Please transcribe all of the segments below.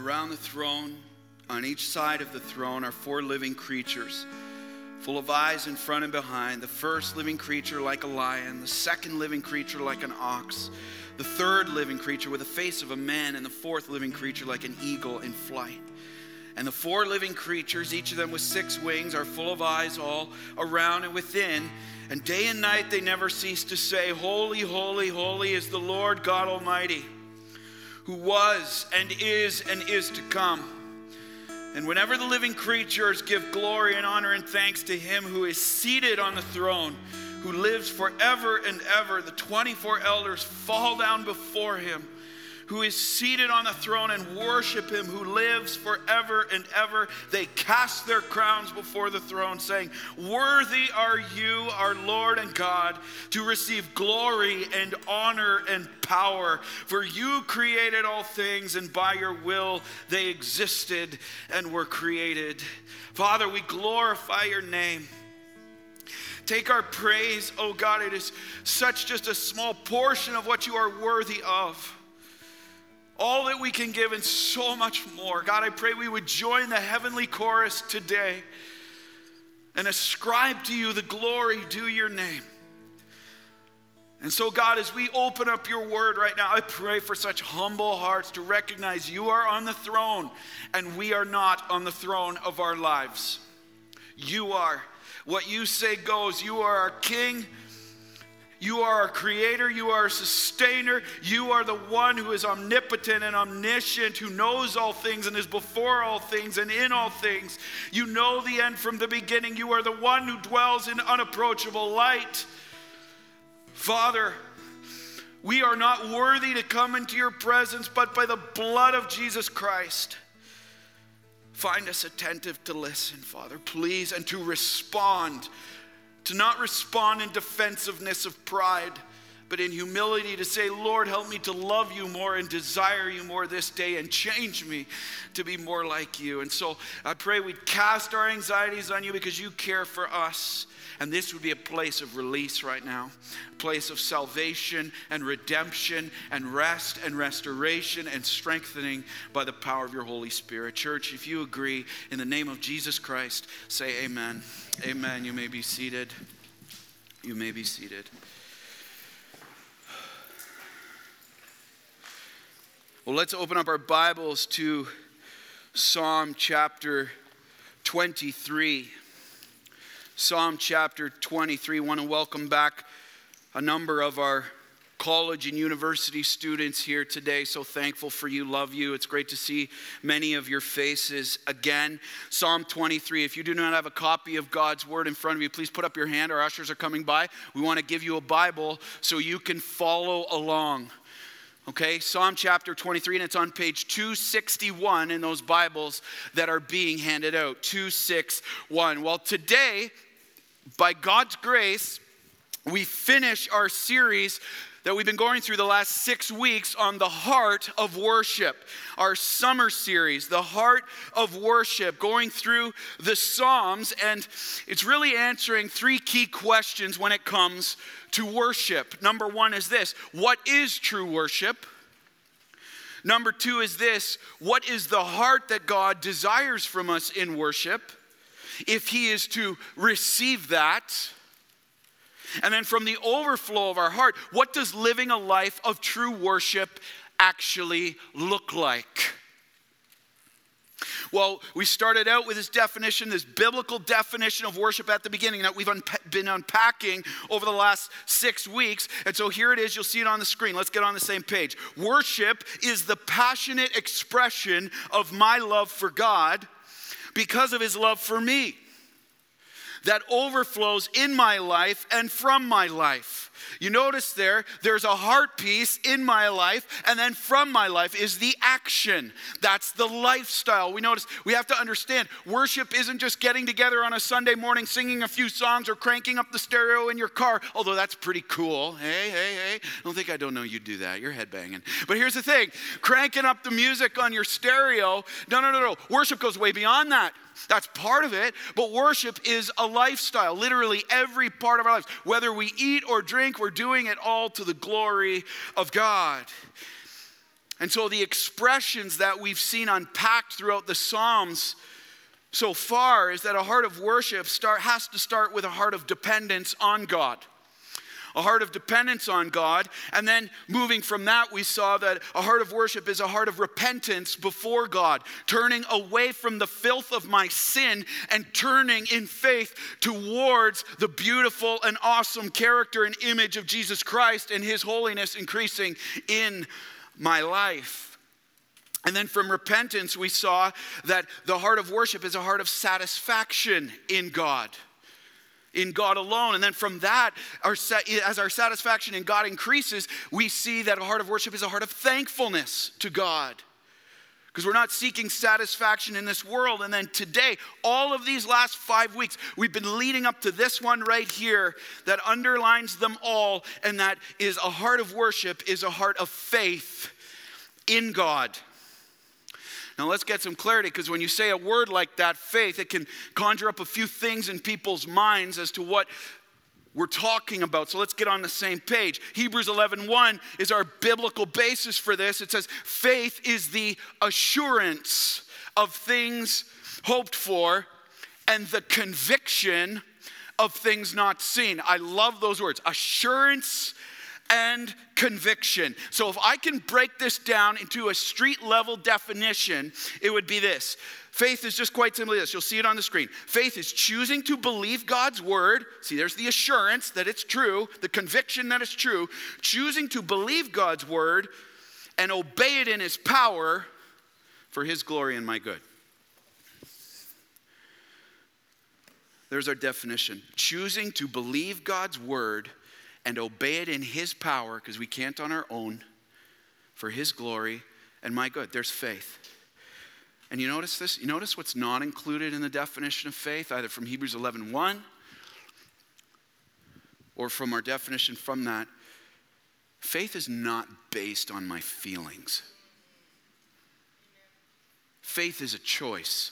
around the throne, on each side of the throne, are four living creatures, full of eyes in front and behind. The first living creature like a lion, the second living creature like an ox, the third living creature with the face of a man, and the fourth living creature like an eagle in flight. And the four living creatures, each of them with six wings, are full of eyes all around and within. And day and night they never cease to say, Holy, holy, holy is the Lord God Almighty who was and is and is to come. And whenever the living creatures give glory and honor and thanks to him who is seated on the throne, who lives forever and ever, the 24 elders fall down before him who is seated on the throne and worship him who lives forever and ever. They cast their crowns before the throne, saying, Worthy are you, our Lord and God, to receive glory and honor and power. For you created all things, and by your will they existed and were created. Father, we glorify your name. Take our praise, oh God. It is such just a small portion of what you are worthy of all that we can give and so much more. God, I pray we would join the heavenly chorus today and ascribe to you the glory due your name. And so, God, as we open up your word right now, I pray for such humble hearts to recognize you are on the throne and we are not on the throne of our lives. You are. What you say goes. You are our King. You are a creator. You are a sustainer. You are the one who is omnipotent and omniscient, who knows all things and is before all things and in all things. You know the end from the beginning. You are the one who dwells in unapproachable light. Father, we are not worthy to come into your presence, but by the blood of Jesus Christ. Find us attentive to listen, Father, please, and to respond to not respond in defensiveness of pride, but in humility to say, Lord, help me to love you more and desire you more this day and change me to be more like you. And so I pray we'd cast our anxieties on you because you care for us. And this would be a place of release right now, a place of salvation and redemption and rest and restoration and strengthening by the power of your Holy Spirit. Church, if you agree, in the name of Jesus Christ, say amen. Amen. You may be seated. You may be seated. Well, let's open up our Bibles to Psalm chapter 23. Psalm chapter 23. I want to welcome back a number of our college and university students here today. So thankful for you, love you. It's great to see many of your faces again. Psalm 23. If you do not have a copy of God's word in front of you, please put up your hand. Our ushers are coming by. We want to give you a Bible so you can follow along. Okay, Psalm chapter 23, and it's on page 261 in those Bibles that are being handed out. 261. Well, today by God's grace, we finish our series that we've been going through the last six weeks on the heart of worship, our summer series, the heart of worship, going through the Psalms. And it's really answering three key questions when it comes to worship. Number one is this What is true worship? Number two is this What is the heart that God desires from us in worship? If he is to receive that. And then from the overflow of our heart, what does living a life of true worship actually look like? Well, we started out with this definition, this biblical definition of worship at the beginning that we've un- been unpacking over the last six weeks. And so here it is, you'll see it on the screen. Let's get on the same page. Worship is the passionate expression of my love for God because of his love for me that overflows in my life and from my life. You notice there, there's a heart piece in my life, and then from my life is the action. That's the lifestyle. We notice we have to understand worship isn't just getting together on a Sunday morning singing a few songs or cranking up the stereo in your car, although that's pretty cool. Hey, hey, hey. I Don't think I don't know you do that. You're headbanging. But here's the thing cranking up the music on your stereo, no, no, no, no. Worship goes way beyond that. That's part of it, but worship is a lifestyle. Literally every part of our lives. Whether we eat or drink, we're doing it all to the glory of God. And so the expressions that we've seen unpacked throughout the Psalms so far is that a heart of worship start, has to start with a heart of dependence on God a heart of dependence on God. And then moving from that, we saw that a heart of worship is a heart of repentance before God, turning away from the filth of my sin and turning in faith towards the beautiful and awesome character and image of Jesus Christ and his holiness increasing in my life. And then from repentance, we saw that the heart of worship is a heart of satisfaction in God in God alone. And then from that, our, as our satisfaction in God increases, we see that a heart of worship is a heart of thankfulness to God. Because we're not seeking satisfaction in this world. And then today, all of these last five weeks, we've been leading up to this one right here that underlines them all. And that is a heart of worship, is a heart of faith in God. Now let's get some clarity because when you say a word like that, faith, it can conjure up a few things in people's minds as to what we're talking about. So let's get on the same page. Hebrews 11:1 1 is our biblical basis for this. It says faith is the assurance of things hoped for and the conviction of things not seen. I love those words. Assurance and conviction. So, if I can break this down into a street level definition, it would be this faith is just quite simply this. You'll see it on the screen. Faith is choosing to believe God's word. See, there's the assurance that it's true, the conviction that it's true, choosing to believe God's word and obey it in his power for his glory and my good. There's our definition choosing to believe God's word and obey it in His power, because we can't on our own, for His glory and my good. There's faith. And you notice this? You notice what's not included in the definition of faith, either from Hebrews 11 1 or from our definition from that. Faith is not based on my feelings. Faith is a choice,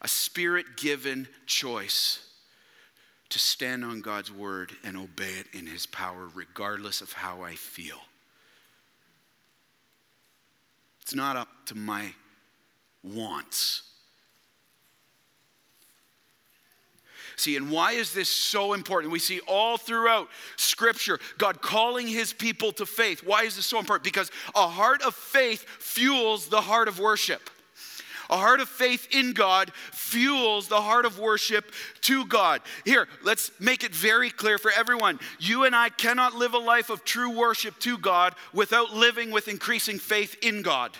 a spirit given choice to stand on God's word and obey it in his power, regardless of how I feel. It's not up to my wants. See, and why is this so important? We see all throughout Scripture God calling His people to faith. Why is this so important? Because a heart of faith fuels the heart of worship. A heart of faith in God fuels the heart of worship to God. Here, let's make it very clear for everyone. You and I cannot live a life of true worship to God without living with increasing faith in God.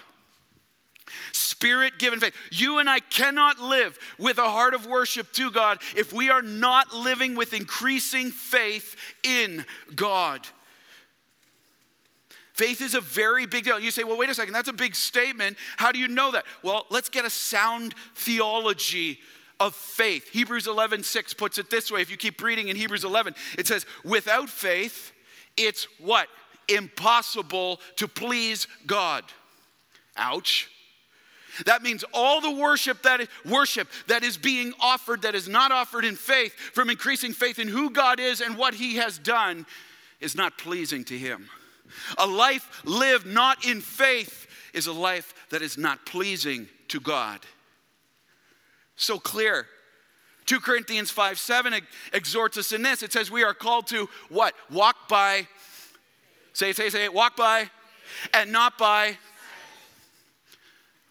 Spirit given faith. You and I cannot live with a heart of worship to God if we are not living with increasing faith in God. Faith is a very big deal. You say, well, wait a second, that's a big statement. How do you know that? Well, let's get a sound theology of faith. Hebrews 11, 6 puts it this way. If you keep reading in Hebrews 11, it says, without faith, it's what? Impossible to please God. Ouch. That means all the worship that is worship that is being offered that is not offered in faith from increasing faith in who God is and what he has done is not pleasing to him. A life lived not in faith is a life that is not pleasing to God. So clear. 2 Corinthians 5 7 exhorts us in this. It says, We are called to what? Walk by, say, say, say, walk by, and not by.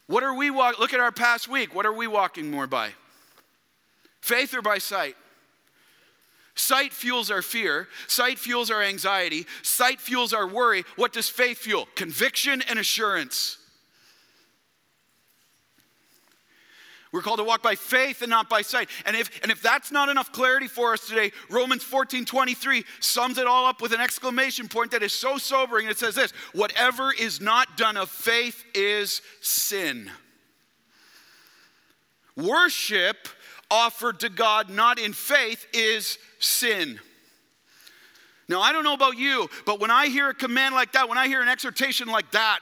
What are we walk? Look at our past week. What are we walking more by? Faith or by sight? Sight fuels our fear. Sight fuels our anxiety. Sight fuels our worry. What does faith fuel? Conviction and assurance. We're called to walk by faith and not by sight. And if, and if that's not enough clarity for us today, Romans 14 23 sums it all up with an exclamation point that is so sobering. It says this Whatever is not done of faith is sin. Worship offered to God not in faith is sin. Now, I don't know about you, but when I hear a command like that, when I hear an exhortation like that,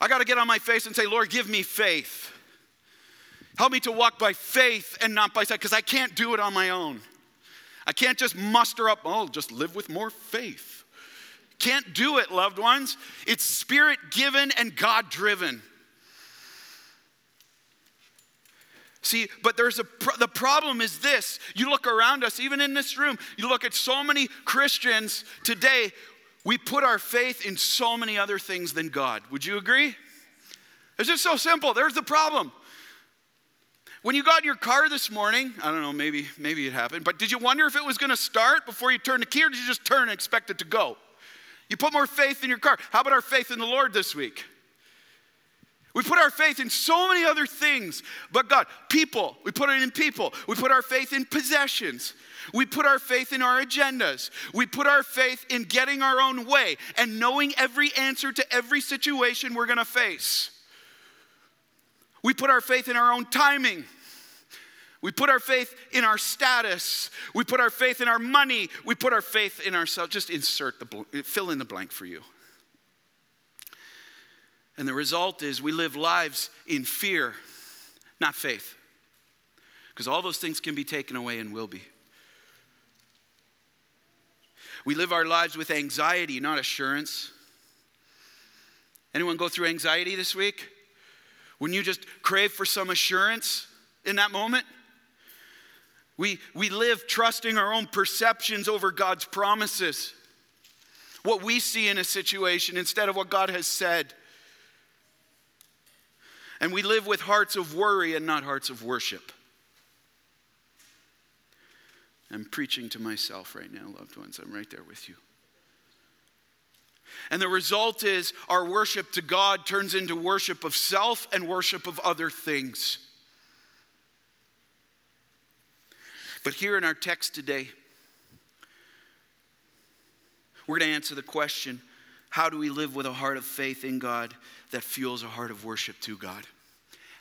I got to get on my face and say, Lord, give me faith. Help me to walk by faith and not by sight, because I can't do it on my own. I can't just muster up, oh, just live with more faith. Can't do it, loved ones. It's spirit given and God driven. See, but there's a the problem is this. You look around us, even in this room, you look at so many Christians today, we put our faith in so many other things than God. Would you agree? It's just so simple. There's the problem. When you got your car this morning, I don't know, maybe maybe it happened, but did you wonder if it was going to start before you turned the key or did you just turn and expect it to go? You put more faith in your car. How about our faith in the Lord this week? We put our faith in so many other things, but God, people, we put it in people. We put our faith in possessions. We put our faith in our agendas. We put our faith in getting our own way and knowing every answer to every situation we're gonna face. We put our faith in our own timing. We put our faith in our status. We put our faith in our money. We put our faith in ourselves. Just insert the, fill in the blank for you. And the result is we live lives in fear, not faith. Because all those things can be taken away and will be. We live our lives with anxiety, not assurance. Anyone go through anxiety this week? When you just crave for some assurance in that moment? We, we live trusting our own perceptions over God's promises, what we see in a situation instead of what God has said. And we live with hearts of worry and not hearts of worship. I'm preaching to myself right now, loved ones. I'm right there with you. And the result is our worship to God turns into worship of self and worship of other things. But here in our text today, we're going to answer the question how do we live with a heart of faith in God that fuels a heart of worship to God?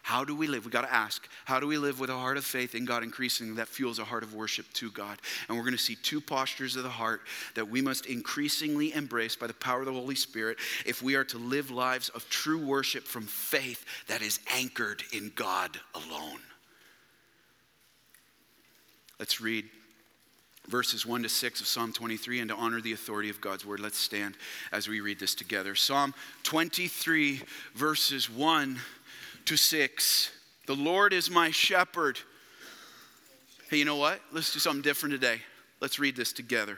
How do we live? We got to ask, how do we live with a heart of faith in God increasing that fuels a heart of worship to God? And we're going to see two postures of the heart that we must increasingly embrace by the power of the Holy Spirit if we are to live lives of true worship from faith that is anchored in God alone. Let's read verses 1 to 6 of Psalm 23 and to honor the authority of God's word. Let's stand as we read this together. Psalm 23, verses 1 to 6. The Lord is my shepherd. Hey, you know what? Let's do something different today. Let's read this together.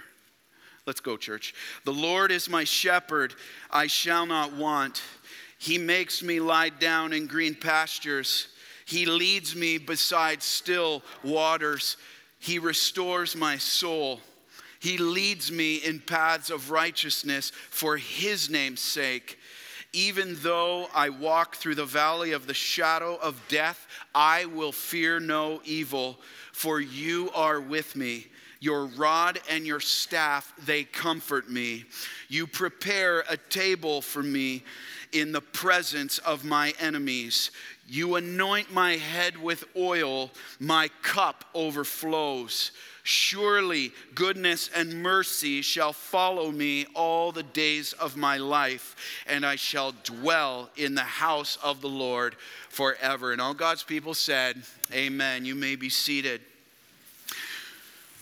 Let's go, church. The Lord is my shepherd, I shall not want. He makes me lie down in green pastures. He leads me beside still waters. He restores my soul. He leads me in paths of righteousness for his name's sake. Even though I walk through the valley of the shadow of death, I will fear no evil, for you are with me. Your rod and your staff, they comfort me. You prepare a table for me in the presence of my enemies. You anoint my head with oil, my cup overflows. Surely goodness and mercy shall follow me all the days of my life, and I shall dwell in the house of the Lord forever. And all God's people said, Amen. You may be seated.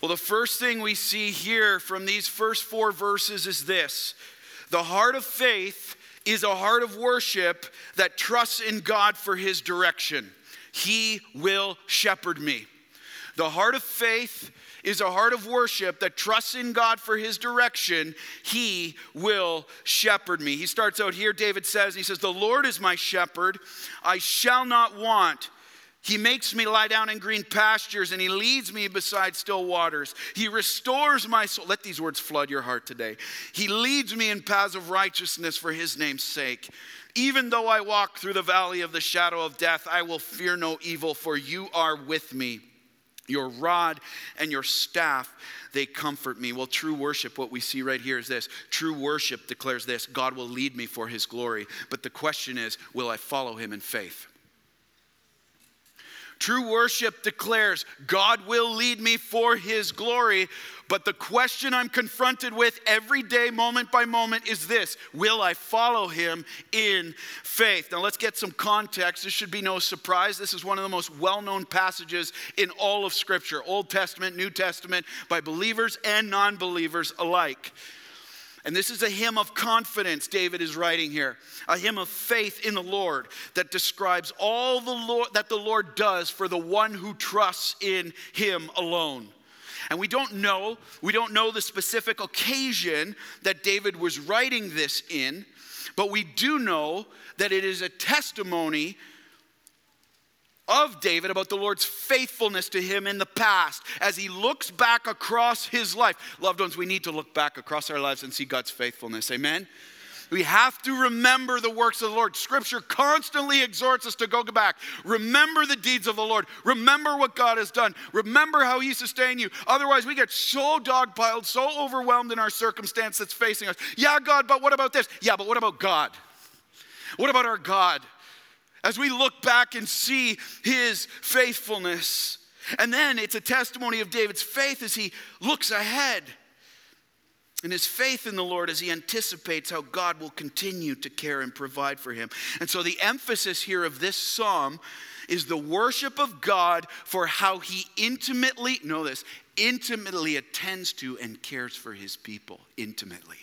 Well, the first thing we see here from these first four verses is this the heart of faith is a heart of worship that trusts in God for his direction. He will shepherd me. The heart of faith is a heart of worship that trusts in God for his direction, he will shepherd me. He starts out here, David says, he says, The Lord is my shepherd, I shall not want. He makes me lie down in green pastures and he leads me beside still waters. He restores my soul. Let these words flood your heart today. He leads me in paths of righteousness for his name's sake. Even though I walk through the valley of the shadow of death, I will fear no evil, for you are with me. Your rod and your staff, they comfort me. Well, true worship, what we see right here is this true worship declares this God will lead me for his glory. But the question is, will I follow him in faith? True worship declares God will lead me for his glory. But the question I'm confronted with every day, moment by moment, is this Will I follow him in faith? Now, let's get some context. This should be no surprise. This is one of the most well known passages in all of Scripture Old Testament, New Testament, by believers and non believers alike. And this is a hymn of confidence David is writing here, a hymn of faith in the Lord that describes all the Lord that the Lord does for the one who trusts in him alone. And we don't know, we don't know the specific occasion that David was writing this in, but we do know that it is a testimony of David about the Lord's faithfulness to him in the past as he looks back across his life. Loved ones, we need to look back across our lives and see God's faithfulness. Amen? We have to remember the works of the Lord. Scripture constantly exhorts us to go back. Remember the deeds of the Lord. Remember what God has done. Remember how He sustained you. Otherwise, we get so dogpiled, so overwhelmed in our circumstance that's facing us. Yeah, God, but what about this? Yeah, but what about God? What about our God? As we look back and see His faithfulness. And then it's a testimony of David's faith as he looks ahead and his faith in the Lord as he anticipates how God will continue to care and provide for him. And so the emphasis here of this psalm is the worship of God for how he intimately, know this, intimately attends to and cares for his people intimately.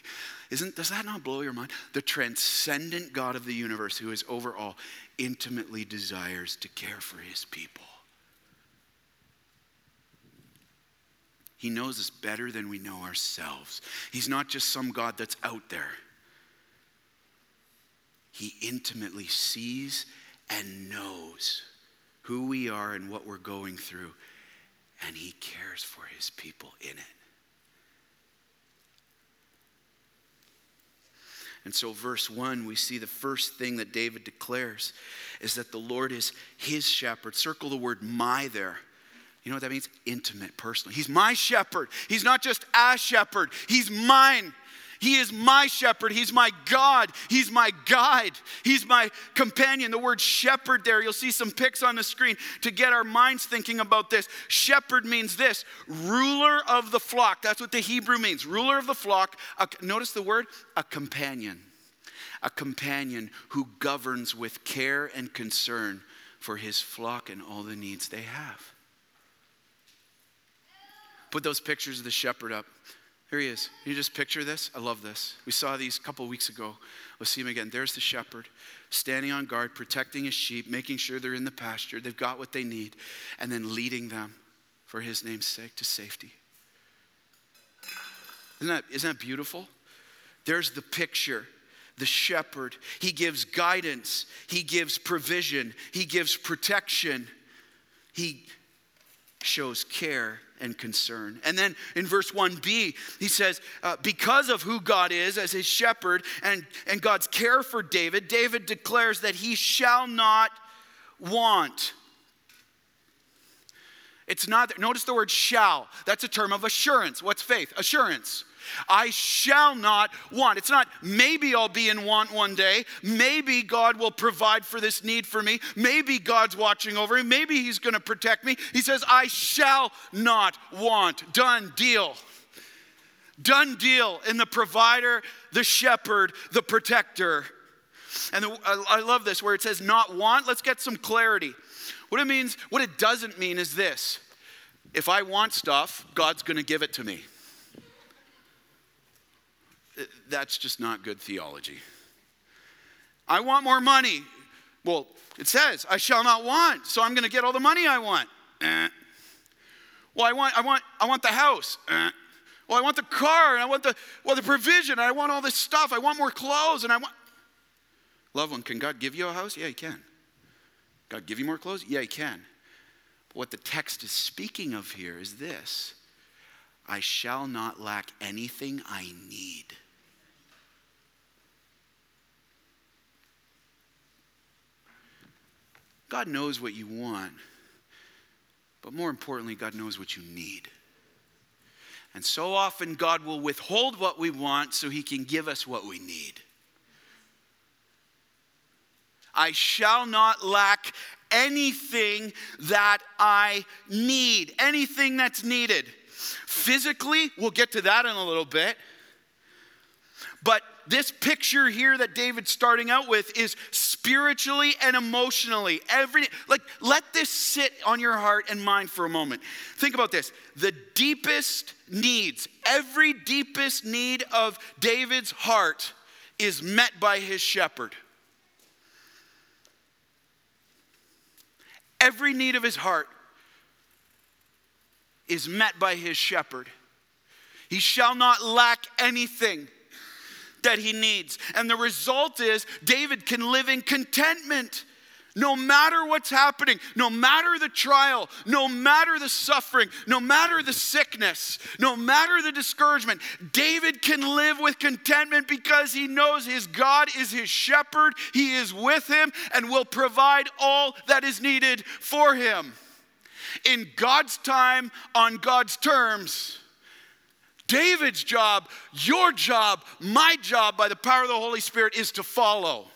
Isn't does that not blow your mind? The transcendent God of the universe who is over all intimately desires to care for his people. He knows us better than we know ourselves. He's not just some God that's out there. He intimately sees and knows who we are and what we're going through, and He cares for His people in it. And so, verse 1, we see the first thing that David declares is that the Lord is his shepherd. Circle the word my there. You know what that means? Intimate, personal. He's my shepherd. He's not just a shepherd, He's mine. He is my shepherd. He's my God. He's my guide. He's my companion. The word shepherd there, you'll see some pics on the screen to get our minds thinking about this. Shepherd means this ruler of the flock. That's what the Hebrew means. Ruler of the flock. A, notice the word a companion. A companion who governs with care and concern for his flock and all the needs they have. Put those pictures of the shepherd up. Here he is. Can you just picture this? I love this. We saw these a couple weeks ago. We'll see him again. There's the shepherd standing on guard, protecting his sheep, making sure they're in the pasture, they've got what they need, and then leading them for his name's sake to safety. Isn't that, isn't that beautiful? There's the picture. The shepherd. He gives guidance, he gives provision, he gives protection, he shows care and concern. And then in verse 1b, he says, uh, because of who God is as his shepherd and, and God's care for David, David declares that he shall not want. It's not, notice the word shall. That's a term of assurance. What's faith? Assurance. I shall not want. It's not maybe I'll be in want one day. Maybe God will provide for this need for me. Maybe God's watching over me. Maybe He's going to protect me. He says, I shall not want. Done deal. Done deal in the provider, the shepherd, the protector. And the, I, I love this where it says not want. Let's get some clarity. What it means, what it doesn't mean is this if I want stuff, God's going to give it to me that's just not good theology. I want more money. Well, it says, I shall not want, so I'm going to get all the money I want. Eh. Well, I want, I want, I want the house. Eh. Well, I want the car, and I want the, well, the provision, I want all this stuff. I want more clothes, and I want. Loved one, can God give you a house? Yeah, He can. God give you more clothes? Yeah, He can. But what the text is speaking of here is this I shall not lack anything I need. God knows what you want, but more importantly, God knows what you need. And so often, God will withhold what we want so He can give us what we need. I shall not lack anything that I need, anything that's needed. Physically, we'll get to that in a little bit. But this picture here that David's starting out with is spiritually and emotionally. Every like let this sit on your heart and mind for a moment. Think about this. The deepest needs, every deepest need of David's heart is met by his shepherd. Every need of his heart is met by his shepherd. He shall not lack anything that he needs. And the result is David can live in contentment. No matter what's happening, no matter the trial, no matter the suffering, no matter the sickness, no matter the discouragement, David can live with contentment because he knows his God is his shepherd, he is with him, and will provide all that is needed for him. In God's time, on God's terms. David's job, your job, my job by the power of the Holy Spirit is to follow.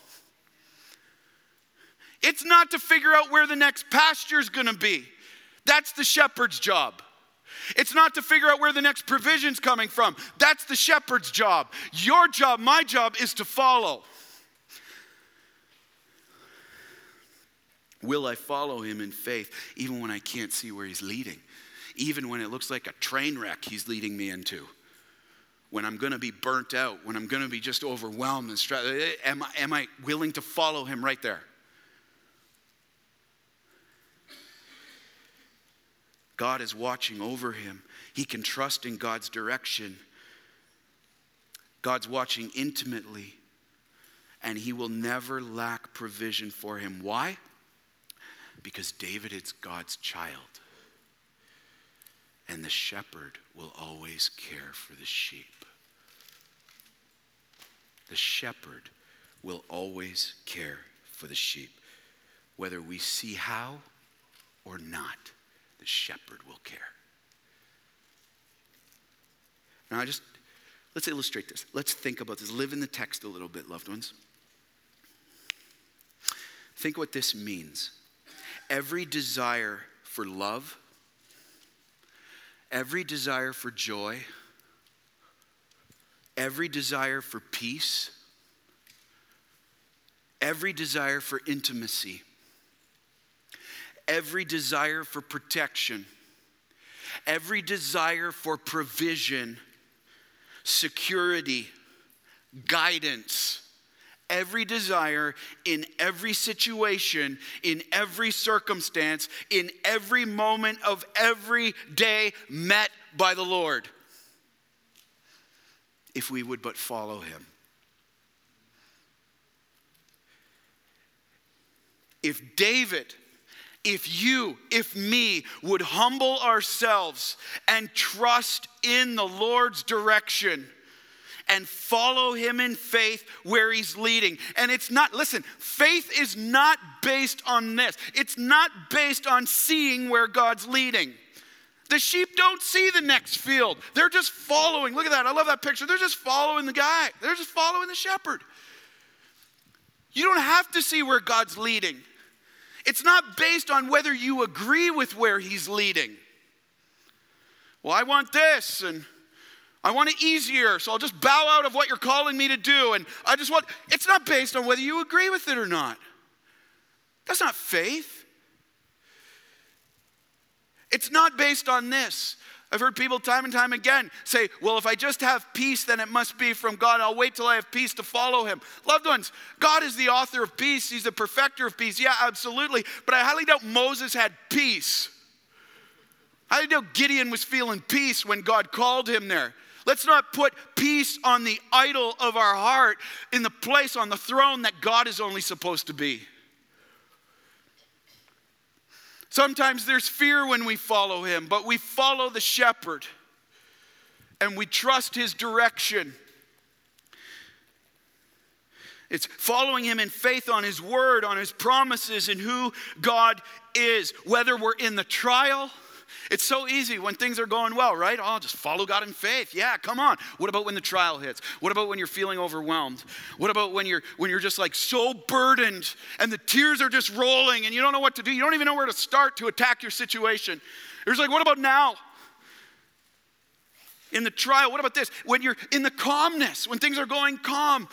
It's not to figure out where the next pasture is going to be. That's the shepherd's job. It's not to figure out where the next provision's coming from. That's the shepherd's job. Your job, my job, is to follow. Will I follow him in faith even when I can't see where he's leading? Even when it looks like a train wreck he's leading me into. When I'm going to be burnt out, when I'm going to be just overwhelmed and stressed, eh, am I, am I willing to follow him right there? God is watching over him. He can trust in God's direction. God's watching intimately, and he will never lack provision for him. Why? Because David is God's child and the shepherd will always care for the sheep. The shepherd will always care for the sheep. Whether we see how or not, the shepherd will care. Now, I just, let's illustrate this. Let's think about this. Live in the text a little bit, loved ones. Think what this means. Every desire for love, every desire for joy, every desire for peace, every desire for intimacy, every desire for protection, every desire for provision, security, guidance every desire, in every situation, in every circumstance, in every moment of every day met by the Lord. If we would but follow him. If David, if you, if me would humble ourselves and trust in the Lord's direction, and follow him in faith where he's leading. And it's not, listen, faith is not based on this, it's not based on seeing where God's leading. The sheep don't see the next field. They're just following. Look at that. I love that picture. They're just following the guy, they're just following the shepherd. You don't have to see where God's leading. It's not based on whether you agree with where he's leading. Well, I want this, and I want it easier, so I'll just bow out of what you're calling me to do. And I just want, it's not based on whether you agree with it or not. That's not faith. It's not based on this. I've heard people time and time again say, well, if I just have peace, then it must be from God. I'll wait till I have peace to follow him. Loved ones, God is the author of peace, He's the perfecter of peace. Yeah, absolutely. But I highly doubt Moses had peace. I doubt Gideon was feeling peace when God called him there. Let's not put peace on the idol of our heart in the place on the throne that God is only supposed to be. Sometimes there's fear when we follow him, but we follow the shepherd and we trust his direction. It's following him in faith on his word, on his promises, and who God is, whether we're in the trial it's so easy when things are going well, right? Oh, just follow God in faith. Yeah, come on. What about when the trial hits? What about when you're feeling overwhelmed? What about when you're when you're just like so burdened and the tears are just rolling and you don't know what to do? You don't even know where to start to attack your situation. It's like, what about now? in the trial? What about this? When you're in the calmness, when things are going calm,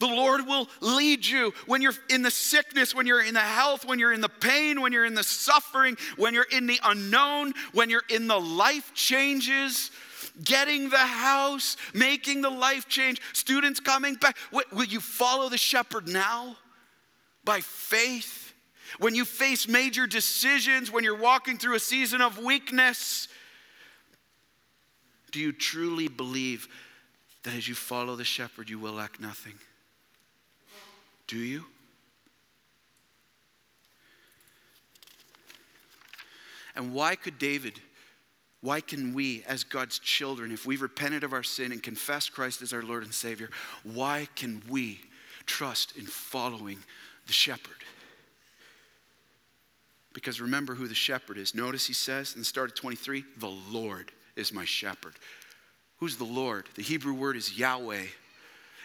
the Lord will lead you when you're in the sickness, when you're in the health, when you're in the pain, when you're in the suffering, when you're in the unknown, when you're in the life changes, getting the house, making the life change, students coming back. Will you follow the shepherd now by faith? When you face major decisions, when you're walking through a season of weakness, do you truly believe that as you follow the shepherd, you will lack nothing? Do you? And why could David, why can we, as God's children, if we've repented of our sin and confessed Christ as our Lord and Savior, why can we trust in following the shepherd? Because remember who the shepherd is. Notice he says in the start of 23, the Lord is my shepherd. Who's the Lord? The Hebrew word is Yahweh.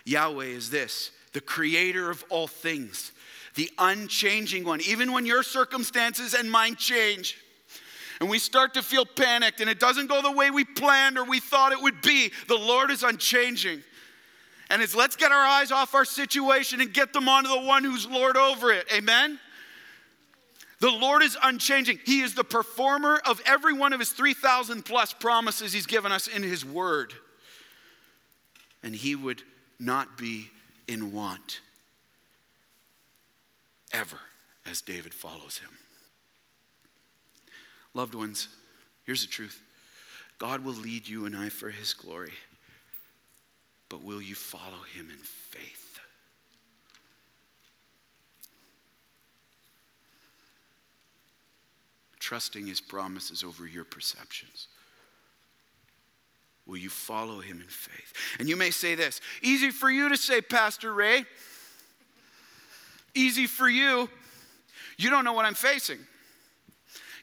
Yahweh is this the creator of all things, the unchanging one. Even when your circumstances and mine change, and we start to feel panicked and it doesn't go the way we planned or we thought it would be, the Lord is unchanging. And it's let's get our eyes off our situation and get them onto the one who's Lord over it. Amen? The Lord is unchanging. He is the performer of every one of his 3,000 plus promises he's given us in his word. And he would not be in want ever as David follows him. Loved ones, here's the truth God will lead you and I for his glory, but will you follow him in faith? Trusting his promises over your perceptions. Will you follow him in faith? And you may say this easy for you to say, Pastor Ray. Easy for you. You don't know what I'm facing.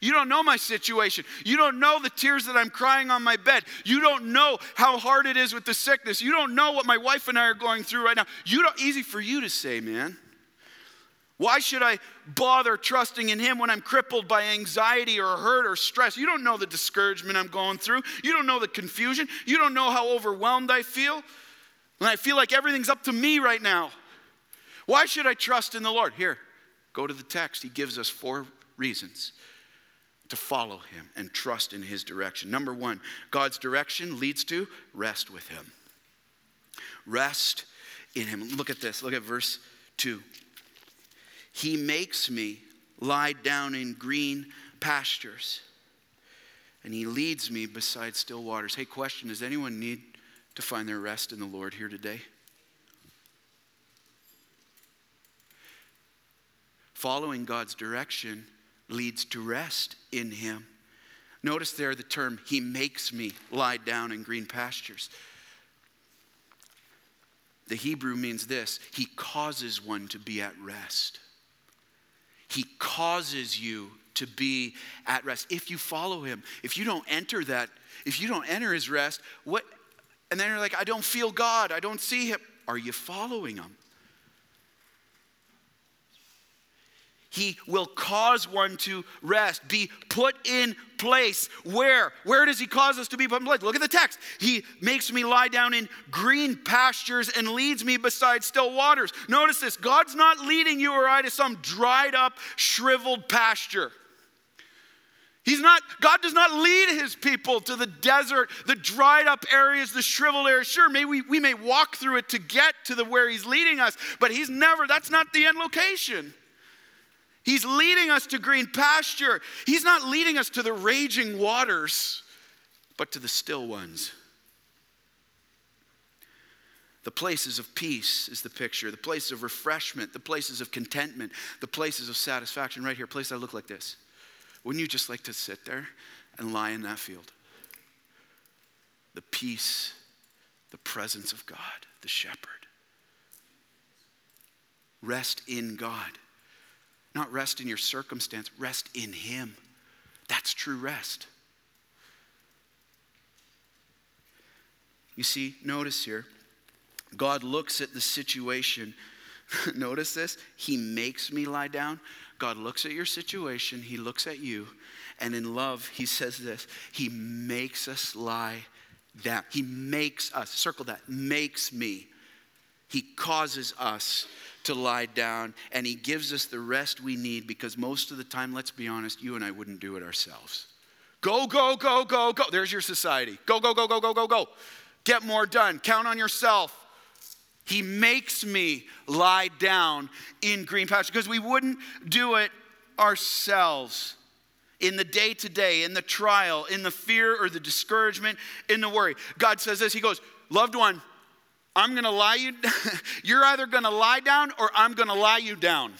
You don't know my situation. You don't know the tears that I'm crying on my bed. You don't know how hard it is with the sickness. You don't know what my wife and I are going through right now. You don't easy for you to say, man. Why should I bother trusting in Him when I'm crippled by anxiety or hurt or stress? You don't know the discouragement I'm going through. You don't know the confusion. You don't know how overwhelmed I feel. And I feel like everything's up to me right now. Why should I trust in the Lord? Here, go to the text. He gives us four reasons to follow Him and trust in His direction. Number one, God's direction leads to rest with Him. Rest in Him. Look at this. Look at verse 2. He makes me lie down in green pastures, and He leads me beside still waters. Hey, question Does anyone need to find their rest in the Lord here today? Following God's direction leads to rest in Him. Notice there the term, He makes me lie down in green pastures. The Hebrew means this He causes one to be at rest. He causes you to be at rest if you follow him. If you don't enter that, if you don't enter his rest, what and then you're like, I don't feel God, I don't see him. Are you following him? He will cause one to rest, be put in place. Where? Where does He cause us to be put in place? Look at the text. He makes me lie down in green pastures and leads me beside still waters. Notice this God's not leading you or I to some dried up, shriveled pasture. He's not, God does not lead his people to the desert, the dried up areas, the shriveled areas. Sure, maybe we, we may walk through it to get to the where he's leading us, but he's never, that's not the end location. He's leading us to green pasture. He's not leading us to the raging waters, but to the still ones. The places of peace is the picture, the places of refreshment, the places of contentment, the places of satisfaction. Right here, place that look like this. Wouldn't you just like to sit there and lie in that field? The peace, the presence of God, the shepherd. Rest in God. Not rest in your circumstance, rest in Him. That's true rest. You see, notice here, God looks at the situation. notice this? He makes me lie down. God looks at your situation, He looks at you, and in love, He says this He makes us lie down. He makes us, circle that, makes me. He causes us to lie down and He gives us the rest we need because most of the time, let's be honest, you and I wouldn't do it ourselves. Go, go, go, go, go. There's your society. Go, go, go, go, go, go, go. Get more done. Count on yourself. He makes me lie down in green pasture because we wouldn't do it ourselves in the day to day, in the trial, in the fear or the discouragement, in the worry. God says this He goes, Loved one, I'm going to lie you, you're either going to lie down or I'm going to lie you down.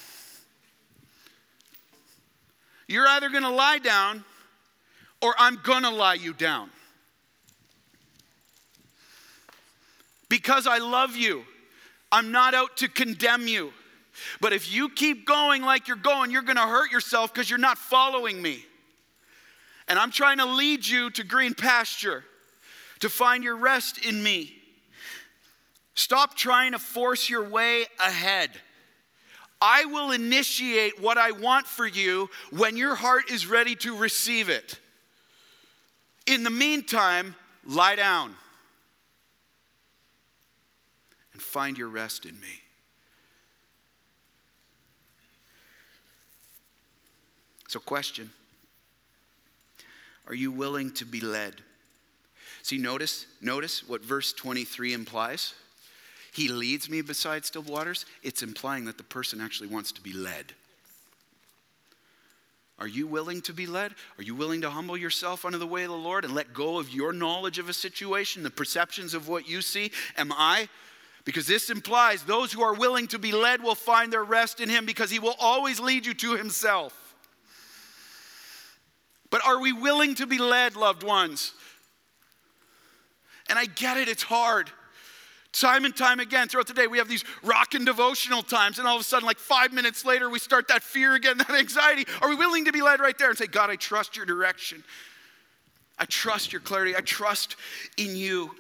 You're either going to lie down or I'm going to lie you down. Because I love you, I'm not out to condemn you. But if you keep going like you're going, you're going to hurt yourself because you're not following me. And I'm trying to lead you to green pasture, to find your rest in me. Stop trying to force your way ahead. I will initiate what I want for you when your heart is ready to receive it. In the meantime, lie down and find your rest in me. So, question Are you willing to be led? See, notice, notice what verse 23 implies. He leads me beside still waters. It's implying that the person actually wants to be led. Are you willing to be led? Are you willing to humble yourself under the way of the Lord and let go of your knowledge of a situation, the perceptions of what you see? Am I? Because this implies those who are willing to be led will find their rest in Him because He will always lead you to Himself. But are we willing to be led, loved ones? And I get it, it's hard. Time and time again throughout the day, we have these rockin' devotional times, and all of a sudden, like five minutes later, we start that fear again, that anxiety. Are we willing to be led right there and say, God, I trust your direction? I trust your clarity. I trust in you.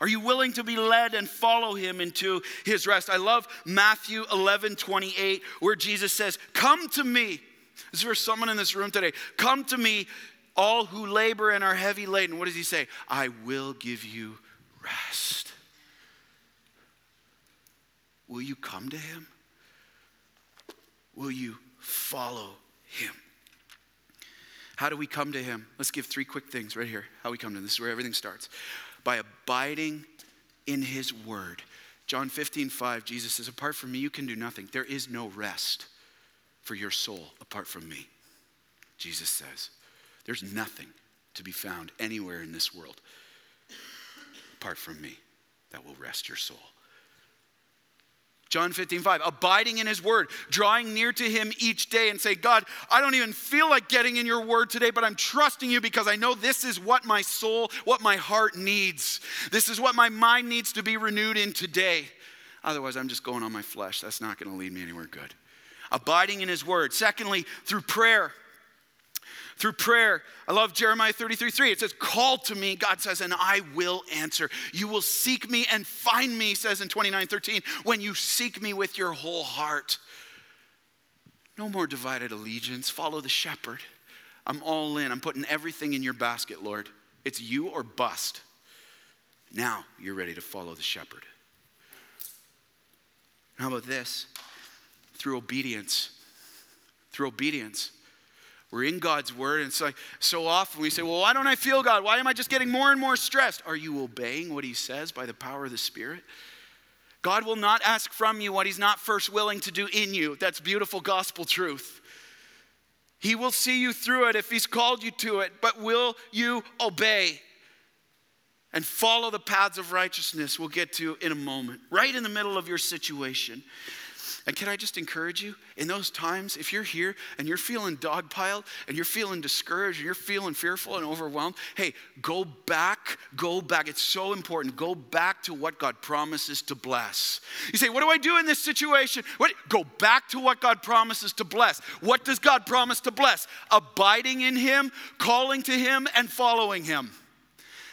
Are you willing to be led and follow him into his rest? I love Matthew 11 28, where Jesus says, Come to me. Is for someone in this room today. Come to me, all who labor and are heavy laden. What does he say? I will give you rest. Will you come to him? Will you follow him? How do we come to him? Let's give three quick things right here. How we come to him. This is where everything starts. By abiding in his word. John 15, 5, Jesus says, Apart from me, you can do nothing. There is no rest for your soul apart from me. Jesus says, There's nothing to be found anywhere in this world apart from me that will rest your soul. John 15, 5, abiding in his word, drawing near to him each day and say, God, I don't even feel like getting in your word today, but I'm trusting you because I know this is what my soul, what my heart needs. This is what my mind needs to be renewed in today. Otherwise, I'm just going on my flesh. That's not going to lead me anywhere good. Abiding in his word. Secondly, through prayer through prayer. I love Jeremiah 33 3. It says, Call to me, God says, and I will answer. You will seek me and find me, says in 29 13, when you seek me with your whole heart. No more divided allegiance. Follow the shepherd. I'm all in. I'm putting everything in your basket, Lord. It's you or bust. Now you're ready to follow the shepherd. How about this? Through obedience. Through obedience. We're in God's word, and so, so often we say, Well, why don't I feel God? Why am I just getting more and more stressed? Are you obeying what He says by the power of the Spirit? God will not ask from you what He's not first willing to do in you. That's beautiful gospel truth. He will see you through it if He's called you to it, but will you obey? and follow the paths of righteousness we'll get to in a moment, right in the middle of your situation. And can I just encourage you in those times, if you're here and you're feeling dogpiled and you're feeling discouraged and you're feeling fearful and overwhelmed, hey, go back, go back. It's so important. Go back to what God promises to bless. You say, what do I do in this situation? What? Go back to what God promises to bless. What does God promise to bless? Abiding in Him, calling to Him, and following Him.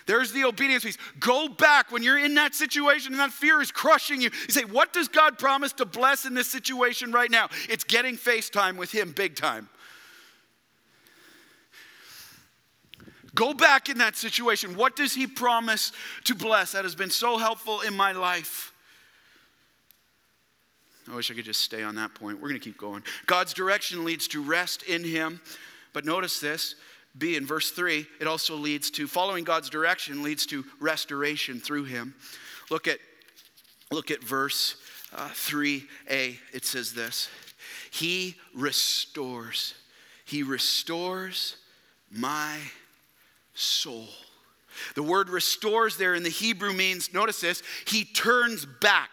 There's the obedience piece. Go back when you're in that situation and that fear is crushing you. You say, What does God promise to bless in this situation right now? It's getting FaceTime with Him big time. Go back in that situation. What does he promise to bless? That has been so helpful in my life. I wish I could just stay on that point. We're going to keep going. God's direction leads to rest in him. But notice this B in verse 3, it also leads to following God's direction leads to restoration through him. Look at look at verse uh, 3a. It says this. He restores. He restores my soul. The word restores there in the Hebrew means, notice this, he turns back.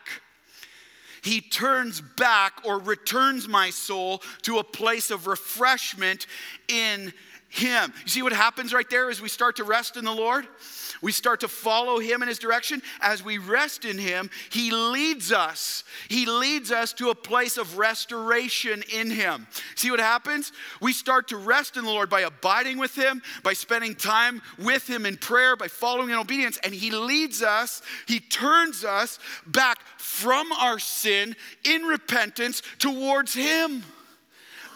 He turns back or returns my soul to a place of refreshment in him. You see what happens right there as we start to rest in the Lord? We start to follow Him in His direction. As we rest in Him, He leads us. He leads us to a place of restoration in Him. See what happens? We start to rest in the Lord by abiding with Him, by spending time with Him in prayer, by following in obedience, and He leads us, He turns us back from our sin in repentance towards Him.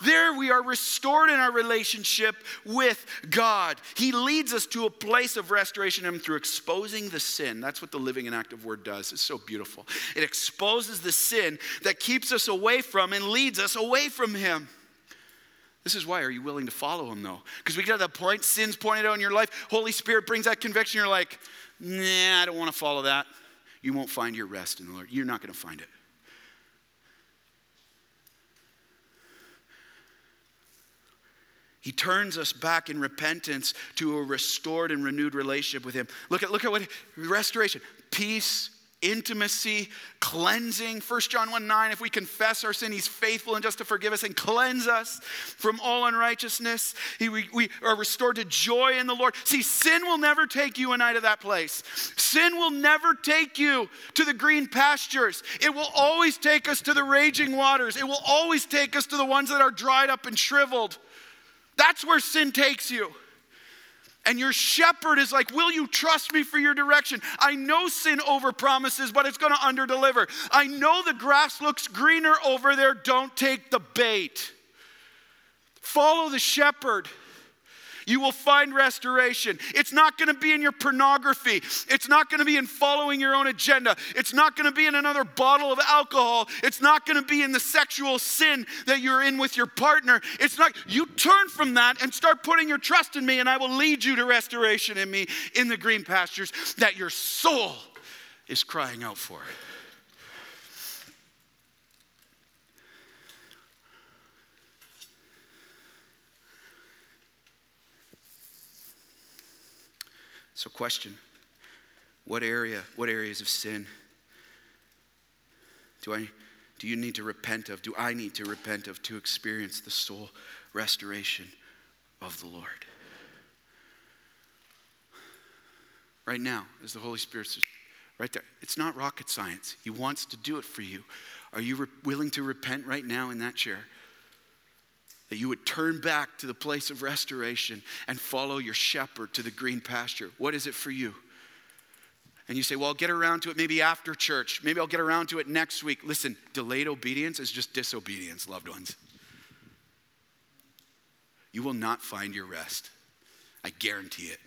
There we are restored in our relationship with God. He leads us to a place of restoration through exposing the sin. That's what the living and active word does. It's so beautiful. It exposes the sin that keeps us away from and leads us away from Him. This is why. Are you willing to follow Him though? Because we get to that point, sin's pointed out in your life, Holy Spirit brings that conviction, you're like, nah, I don't want to follow that. You won't find your rest in the Lord. You're not going to find it. He turns us back in repentance to a restored and renewed relationship with Him. Look at, look at what restoration, peace, intimacy, cleansing. 1 John 1 9, if we confess our sin, He's faithful and just to forgive us and cleanse us from all unrighteousness. He, we, we are restored to joy in the Lord. See, sin will never take you and I to that place. Sin will never take you to the green pastures. It will always take us to the raging waters. It will always take us to the ones that are dried up and shriveled. That's where sin takes you. And your shepherd is like, Will you trust me for your direction? I know sin over promises, but it's going to under deliver. I know the grass looks greener over there. Don't take the bait. Follow the shepherd. You will find restoration. It's not going to be in your pornography. It's not going to be in following your own agenda. It's not going to be in another bottle of alcohol. It's not going to be in the sexual sin that you're in with your partner. It's not, you turn from that and start putting your trust in me, and I will lead you to restoration in me in the green pastures that your soul is crying out for. So, question what area, what areas of sin do I do you need to repent of? Do I need to repent of to experience the soul restoration of the Lord? Right now, as the Holy Spirit says, right there, it's not rocket science. He wants to do it for you. Are you re- willing to repent right now in that chair? That you would turn back to the place of restoration and follow your shepherd to the green pasture. What is it for you? And you say, Well, I'll get around to it maybe after church. Maybe I'll get around to it next week. Listen, delayed obedience is just disobedience, loved ones. You will not find your rest. I guarantee it.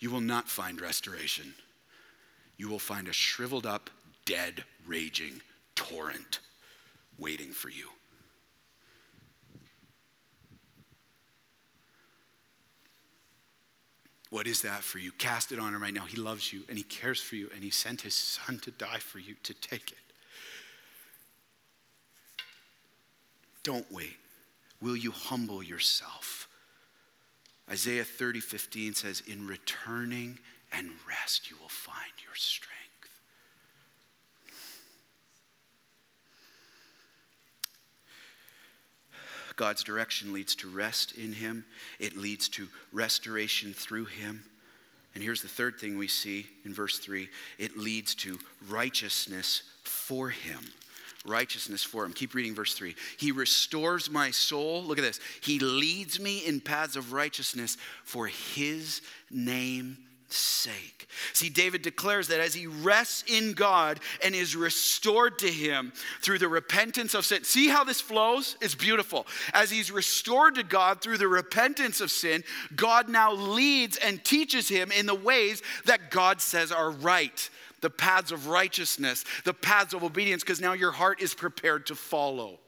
You will not find restoration. You will find a shriveled up, dead, raging torrent waiting for you. What is that for you? Cast it on him right now. He loves you and he cares for you and he sent his son to die for you to take it. Don't wait. Will you humble yourself? Isaiah 30, 15 says, In returning and rest, you will find your strength. God's direction leads to rest in Him, it leads to restoration through Him. And here's the third thing we see in verse 3 it leads to righteousness for Him. Righteousness for him. Keep reading verse 3. He restores my soul. Look at this. He leads me in paths of righteousness for his name's sake. See, David declares that as he rests in God and is restored to him through the repentance of sin. See how this flows? It's beautiful. As he's restored to God through the repentance of sin, God now leads and teaches him in the ways that God says are right the paths of righteousness, the paths of obedience, because now your heart is prepared to follow.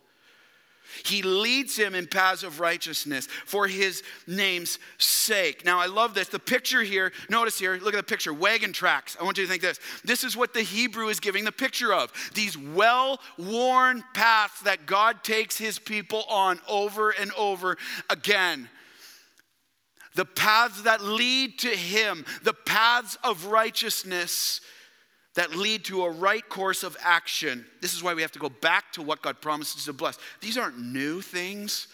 He leads him in paths of righteousness for his name's sake. Now, I love this. The picture here, notice here, look at the picture wagon tracks. I want you to think this. This is what the Hebrew is giving the picture of these well worn paths that God takes his people on over and over again. The paths that lead to him, the paths of righteousness that lead to a right course of action. This is why we have to go back to what God promises to bless. These aren't new things.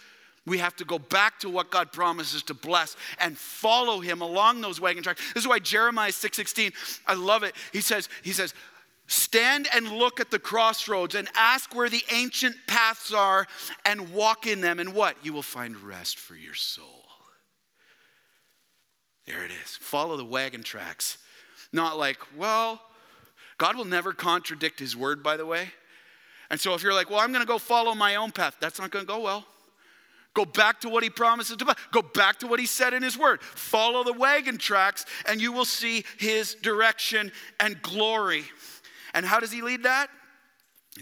We have to go back to what God promises to bless and follow him along those wagon tracks. This is why Jeremiah 6:16, I love it. He says, he says, Stand and look at the crossroads and ask where the ancient paths are and walk in them, and what? You will find rest for your soul. There it is. Follow the wagon tracks. Not like, well, God will never contradict his word, by the way. And so if you're like, well, I'm going to go follow my own path, that's not going to go well. Go back to what he promises to go back to what he said in his word. Follow the wagon tracks and you will see his direction and glory. And how does he lead that?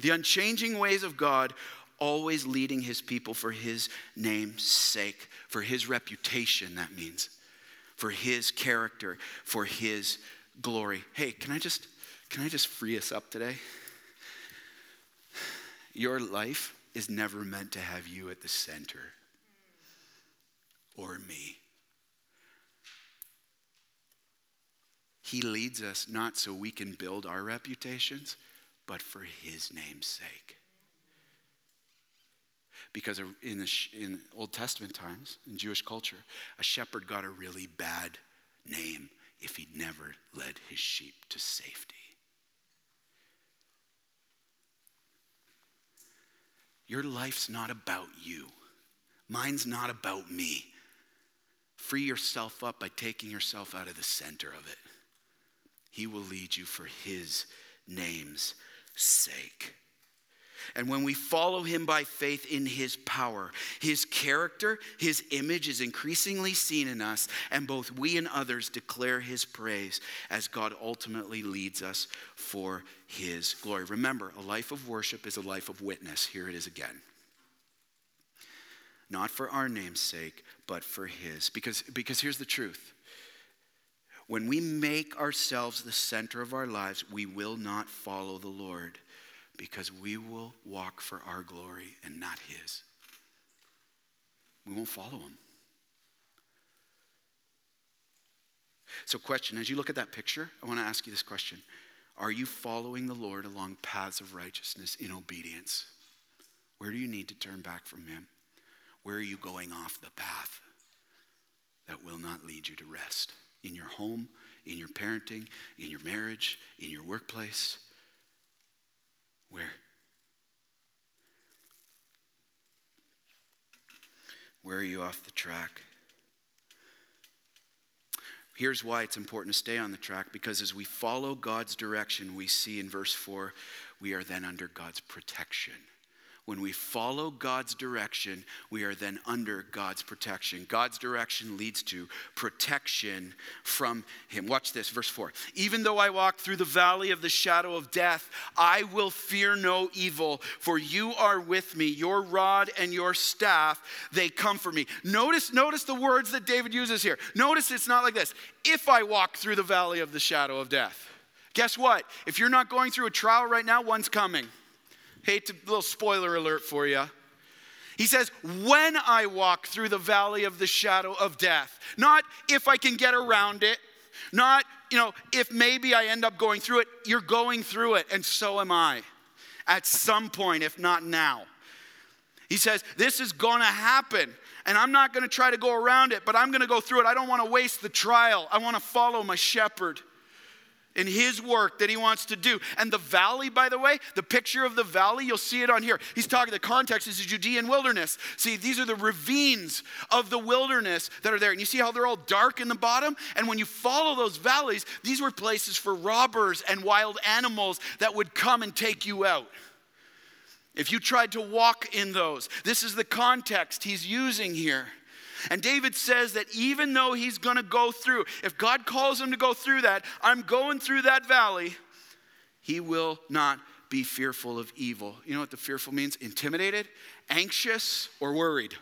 The unchanging ways of God always leading his people for his name's sake, for his reputation, that means, for his character, for his glory. Hey, can I just can I just free us up today? Your life is never meant to have you at the center or me. He leads us not so we can build our reputations, but for His name's sake. Because in, the, in Old Testament times, in Jewish culture, a shepherd got a really bad name if he'd never led his sheep to safety. Your life's not about you. Mine's not about me. Free yourself up by taking yourself out of the center of it. He will lead you for His name's sake. And when we follow him by faith in his power, his character, his image is increasingly seen in us, and both we and others declare his praise as God ultimately leads us for his glory. Remember, a life of worship is a life of witness. Here it is again. Not for our name's sake, but for his. Because, because here's the truth when we make ourselves the center of our lives, we will not follow the Lord because we will walk for our glory and not His. We won't follow Him. So, question as you look at that picture, I want to ask you this question Are you following the Lord along paths of righteousness in obedience? Where do you need to turn back from Him? Where are you going off the path that will not lead you to rest? In your home, in your parenting, in your marriage, in your workplace? Where? Where are you off the track? Here's why it's important to stay on the track because as we follow God's direction, we see in verse 4, we are then under God's protection. When we follow God's direction, we are then under God's protection. God's direction leads to protection from Him. Watch this, verse 4. Even though I walk through the valley of the shadow of death, I will fear no evil, for you are with me. Your rod and your staff, they comfort me. Notice, notice the words that David uses here. Notice it's not like this if I walk through the valley of the shadow of death. Guess what? If you're not going through a trial right now, one's coming. Hate to, little spoiler alert for you. He says, when I walk through the valley of the shadow of death, not if I can get around it, not, you know, if maybe I end up going through it, you're going through it, and so am I at some point, if not now. He says, this is gonna happen, and I'm not gonna try to go around it, but I'm gonna go through it. I don't wanna waste the trial, I wanna follow my shepherd. In his work that he wants to do. And the valley, by the way, the picture of the valley, you'll see it on here. He's talking, the context is the Judean wilderness. See, these are the ravines of the wilderness that are there. And you see how they're all dark in the bottom? And when you follow those valleys, these were places for robbers and wild animals that would come and take you out. If you tried to walk in those, this is the context he's using here. And David says that even though he's going to go through, if God calls him to go through that, I'm going through that valley, he will not be fearful of evil. You know what the fearful means? Intimidated, anxious, or worried.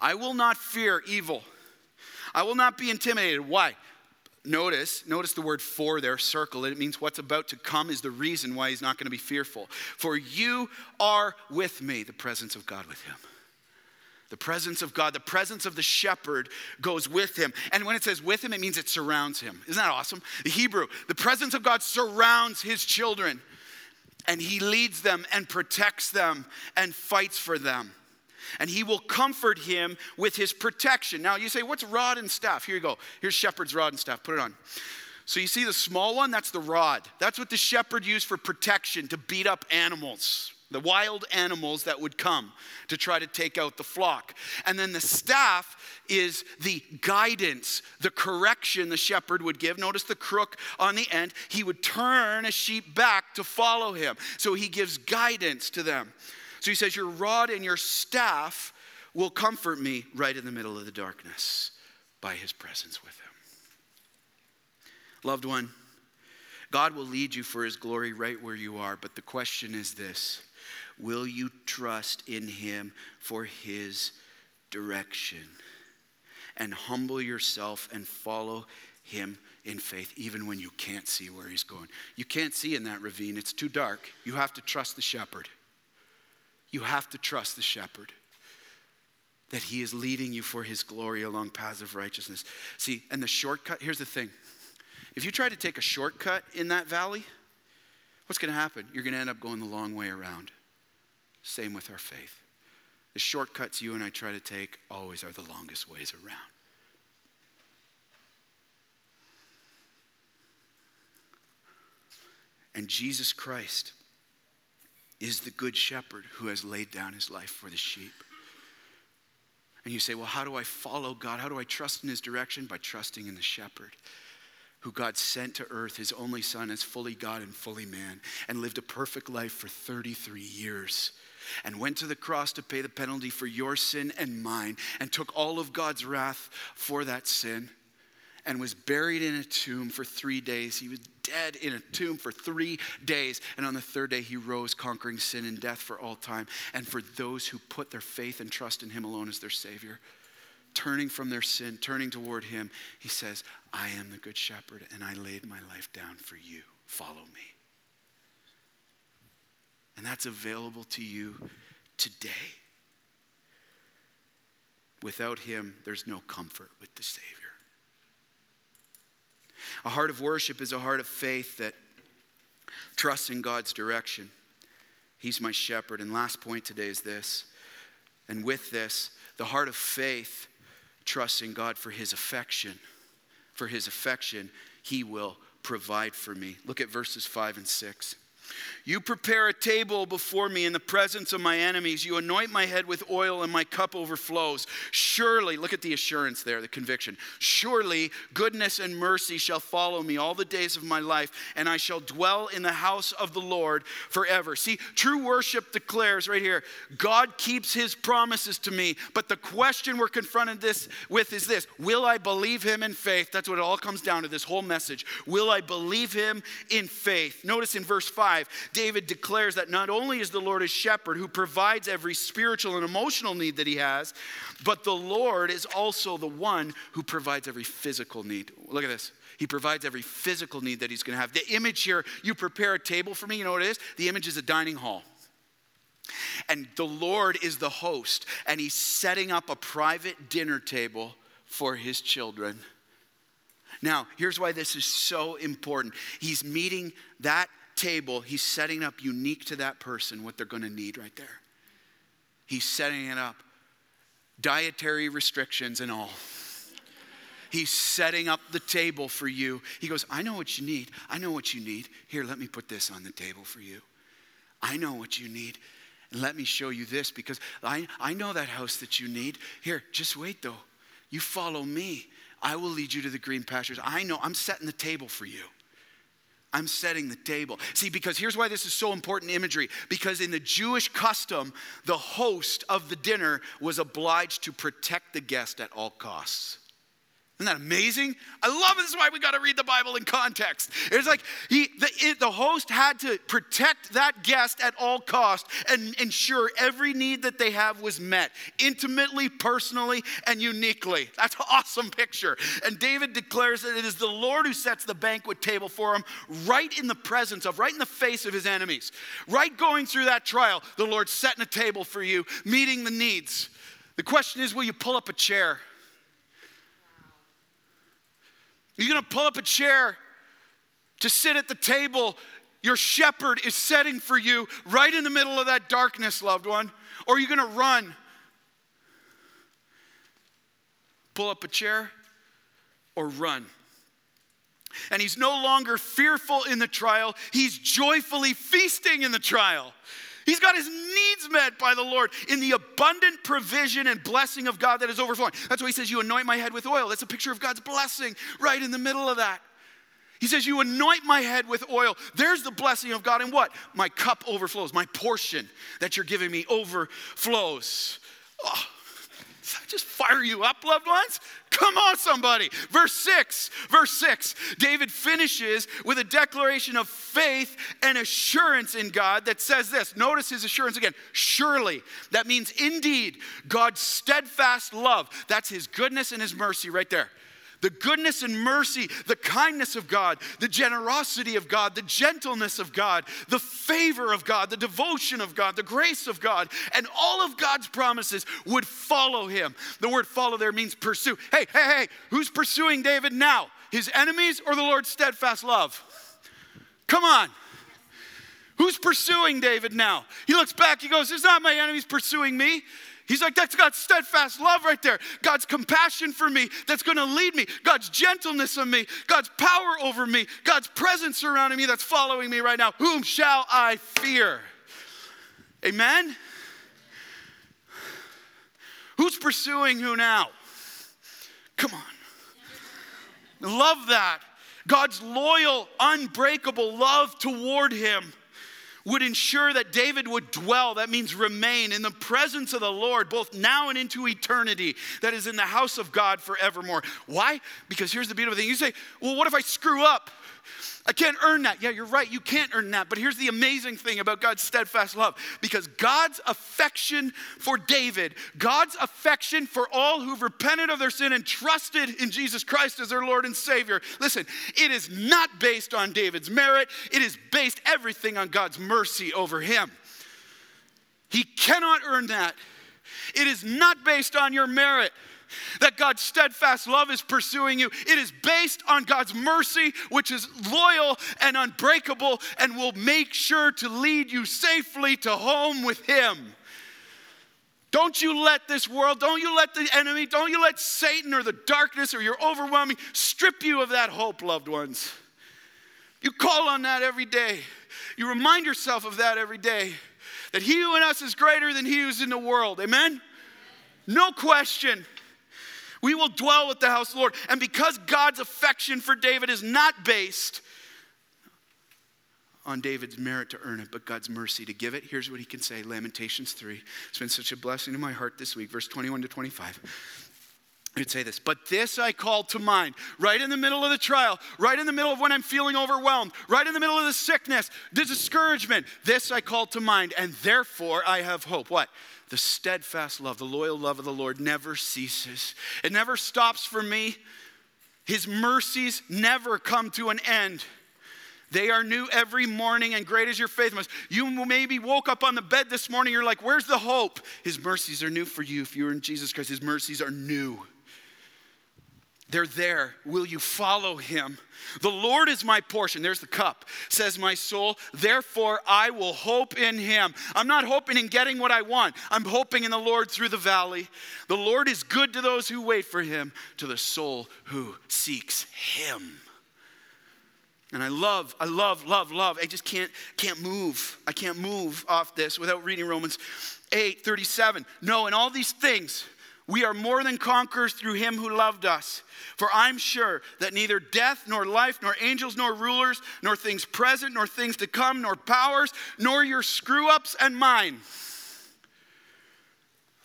I will not fear evil. I will not be intimidated. Why? Notice, notice the word for there, circle it. It means what's about to come is the reason why he's not going to be fearful. For you are with me, the presence of God with him. The presence of God, the presence of the shepherd goes with him. And when it says with him, it means it surrounds him. Isn't that awesome? The Hebrew, the presence of God surrounds his children, and he leads them and protects them and fights for them. And he will comfort him with his protection. Now you say, what's rod and staff? Here you go. Here's shepherd's rod and staff. Put it on. So you see the small one? That's the rod. That's what the shepherd used for protection to beat up animals the wild animals that would come to try to take out the flock. And then the staff is the guidance, the correction the shepherd would give. Notice the crook on the end. He would turn a sheep back to follow him. So he gives guidance to them. So he says, Your rod and your staff will comfort me right in the middle of the darkness by his presence with him. Loved one, God will lead you for his glory right where you are, but the question is this Will you trust in him for his direction? And humble yourself and follow him in faith, even when you can't see where he's going. You can't see in that ravine, it's too dark. You have to trust the shepherd. You have to trust the shepherd that he is leading you for his glory along paths of righteousness. See, and the shortcut, here's the thing if you try to take a shortcut in that valley, what's going to happen? You're going to end up going the long way around. Same with our faith. The shortcuts you and I try to take always are the longest ways around. And Jesus Christ is the good shepherd who has laid down his life for the sheep. And you say, well, how do I follow God? How do I trust in his direction? By trusting in the shepherd who God sent to earth, his only son, as fully God and fully man, and lived a perfect life for 33 years and went to the cross to pay the penalty for your sin and mine, and took all of God's wrath for that sin, and was buried in a tomb for three days. He was dead in a tomb for three days. And on the third day, he rose, conquering sin and death for all time. And for those who put their faith and trust in him alone as their Savior, turning from their sin, turning toward him, he says, I am the good shepherd, and I laid my life down for you. Follow me. And that's available to you today. Without Him, there's no comfort with the Savior. A heart of worship is a heart of faith that trusts in God's direction. He's my shepherd. And last point today is this. And with this, the heart of faith trusts in God for his affection. For his affection, he will provide for me. Look at verses 5 and 6. You prepare a table before me in the presence of my enemies. You anoint my head with oil, and my cup overflows. Surely, look at the assurance there, the conviction. Surely goodness and mercy shall follow me all the days of my life, and I shall dwell in the house of the Lord forever. See, true worship declares right here God keeps his promises to me. But the question we're confronted this with is this Will I believe him in faith? That's what it all comes down to this whole message. Will I believe him in faith? Notice in verse 5 5, David declares that not only is the Lord a shepherd who provides every spiritual and emotional need that he has, but the Lord is also the one who provides every physical need. Look at this. He provides every physical need that he's going to have. The image here, you prepare a table for me, you know what it is? The image is a dining hall. And the Lord is the host, and he's setting up a private dinner table for his children. Now, here's why this is so important. He's meeting that table, he's setting up unique to that person what they're going to need right there. He's setting it up, dietary restrictions and all. He's setting up the table for you. He goes, I know what you need. I know what you need. Here, let me put this on the table for you. I know what you need. And let me show you this because I, I know that house that you need. Here, just wait though. You follow me. I will lead you to the green pastures. I know I'm setting the table for you. I'm setting the table. See, because here's why this is so important imagery. Because in the Jewish custom, the host of the dinner was obliged to protect the guest at all costs. Isn't that amazing? I love. This is why we got to read the Bible in context. It's like he, the, it, the host had to protect that guest at all cost and ensure every need that they have was met, intimately, personally, and uniquely. That's an awesome picture. And David declares that it is the Lord who sets the banquet table for him, right in the presence of, right in the face of his enemies, right going through that trial. The Lord's setting a table for you, meeting the needs. The question is, will you pull up a chair? You're going to pull up a chair to sit at the table your shepherd is setting for you right in the middle of that darkness, loved one? Or are you going to run? Pull up a chair or run. And he's no longer fearful in the trial, he's joyfully feasting in the trial. He's got his needs met by the Lord in the abundant provision and blessing of God that is overflowing. That's why he says, You anoint my head with oil. That's a picture of God's blessing right in the middle of that. He says, You anoint my head with oil. There's the blessing of God. And what? My cup overflows. My portion that you're giving me overflows. Oh, just fire you up, loved ones? Come on, somebody. Verse 6, verse 6. David finishes with a declaration of faith and assurance in God that says this. Notice his assurance again. Surely. That means indeed, God's steadfast love. That's his goodness and his mercy right there the goodness and mercy, the kindness of God, the generosity of God, the gentleness of God, the favor of God, the devotion of God, the grace of God, and all of God's promises would follow him. The word follow there means pursue. Hey, hey, hey, who's pursuing David now? His enemies or the Lord's steadfast love? Come on. Who's pursuing David now? He looks back, he goes, It's not my enemies pursuing me. He's like, that's God's steadfast love right there. God's compassion for me that's going to lead me. God's gentleness on me. God's power over me. God's presence surrounding me that's following me right now. Whom shall I fear? Amen? Who's pursuing who now? Come on. Love that. God's loyal, unbreakable love toward him would ensure that David would dwell, that means remain, in the presence of the Lord, both now and into eternity, that is in the house of God forevermore. Why? Because here's the beautiful thing you say, well, what if I screw up? I can't earn that. Yeah, you're right. You can't earn that. But here's the amazing thing about God's steadfast love because God's affection for David, God's affection for all who've repented of their sin and trusted in Jesus Christ as their Lord and Savior, listen, it is not based on David's merit, it is based everything on God's mercy over him. He cannot earn that. It is not based on your merit that God's steadfast love is pursuing you. It is based on God's mercy, which is loyal and unbreakable and will make sure to lead you safely to home with Him. Don't you let this world, don't you let the enemy, don't you let Satan or the darkness or your overwhelming strip you of that hope, loved ones. You call on that every day. You remind yourself of that every day. That he who in us is greater than he who's in the world. Amen? No question. We will dwell with the house of the Lord. And because God's affection for David is not based on David's merit to earn it, but God's mercy to give it, here's what he can say Lamentations 3. It's been such a blessing to my heart this week, verse 21 to 25. He'd say this, but this I call to mind, right in the middle of the trial, right in the middle of when I'm feeling overwhelmed, right in the middle of the sickness, the discouragement. This I call to mind, and therefore I have hope. What? The steadfast love, the loyal love of the Lord never ceases. It never stops for me. His mercies never come to an end. They are new every morning, and great is your faithfulness. You maybe woke up on the bed this morning, you're like, Where's the hope? His mercies are new for you if you're in Jesus Christ. His mercies are new. They're there. Will you follow him? The Lord is my portion. There's the cup, says my soul. Therefore, I will hope in him. I'm not hoping in getting what I want. I'm hoping in the Lord through the valley. The Lord is good to those who wait for him, to the soul who seeks him. And I love, I love, love, love. I just can't, can't move. I can't move off this without reading Romans 8 37. No, in all these things, we are more than conquerors through him who loved us. For I'm sure that neither death, nor life, nor angels, nor rulers, nor things present, nor things to come, nor powers, nor your screw ups and mine,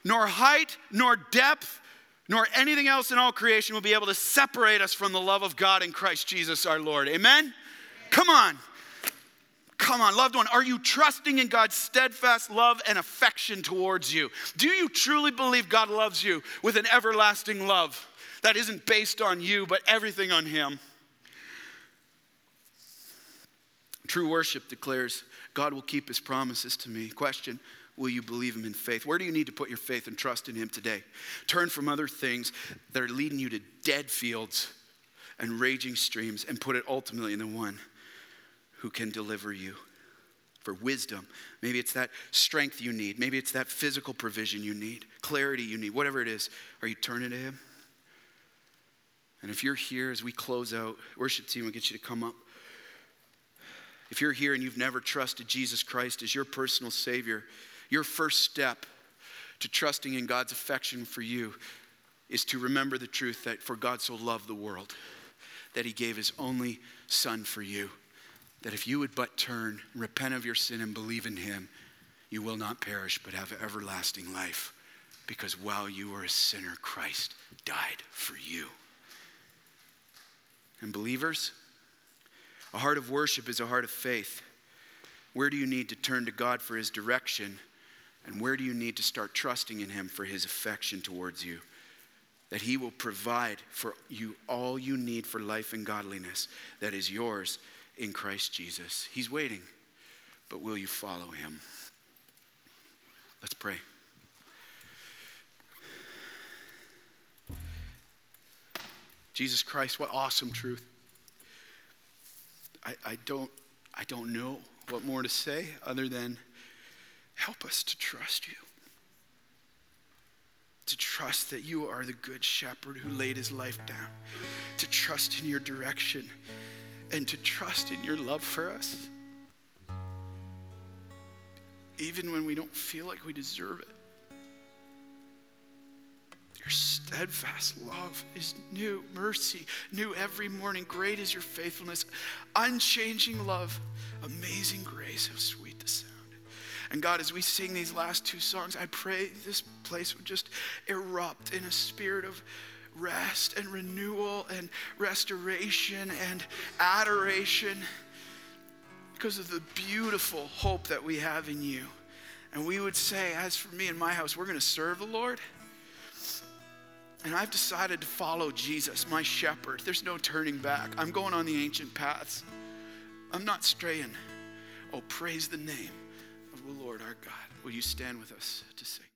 nor height, nor depth, nor anything else in all creation will be able to separate us from the love of God in Christ Jesus our Lord. Amen? Come on. Come on, loved one, are you trusting in God's steadfast love and affection towards you? Do you truly believe God loves you with an everlasting love that isn't based on you, but everything on Him? True worship declares God will keep His promises to me. Question Will you believe Him in faith? Where do you need to put your faith and trust in Him today? Turn from other things that are leading you to dead fields and raging streams and put it ultimately in the one who can deliver you. For wisdom. Maybe it's that strength you need. Maybe it's that physical provision you need, clarity you need, whatever it is. Are you turning to Him? And if you're here as we close out, worship team will get you to come up. If you're here and you've never trusted Jesus Christ as your personal Savior, your first step to trusting in God's affection for you is to remember the truth that for God so loved the world that He gave His only Son for you that if you would but turn, repent of your sin, and believe in him, you will not perish but have everlasting life. Because while you were a sinner, Christ died for you. And believers, a heart of worship is a heart of faith. Where do you need to turn to God for his direction? And where do you need to start trusting in him for his affection towards you? That he will provide for you all you need for life and godliness that is yours in Christ Jesus. He's waiting, but will you follow him? Let's pray. Jesus Christ, what awesome truth. I, I, don't, I don't know what more to say other than help us to trust you. To trust that you are the good shepherd who laid his life down. To trust in your direction and to trust in your love for us. Even when we don't feel like we deserve it. Your steadfast love is new, mercy, new every morning. Great is your faithfulness, unchanging love, amazing grace, how sweet the sound. And God, as we sing these last two songs, I pray this place would just erupt in a spirit of rest and renewal and restoration and adoration because of the beautiful hope that we have in you. And we would say, as for me and my house, we're going to serve the Lord. And I've decided to follow Jesus, my shepherd. There's no turning back. I'm going on the ancient paths. I'm not straying. Oh, praise the name of the Lord our God. Will you stand with us to sing?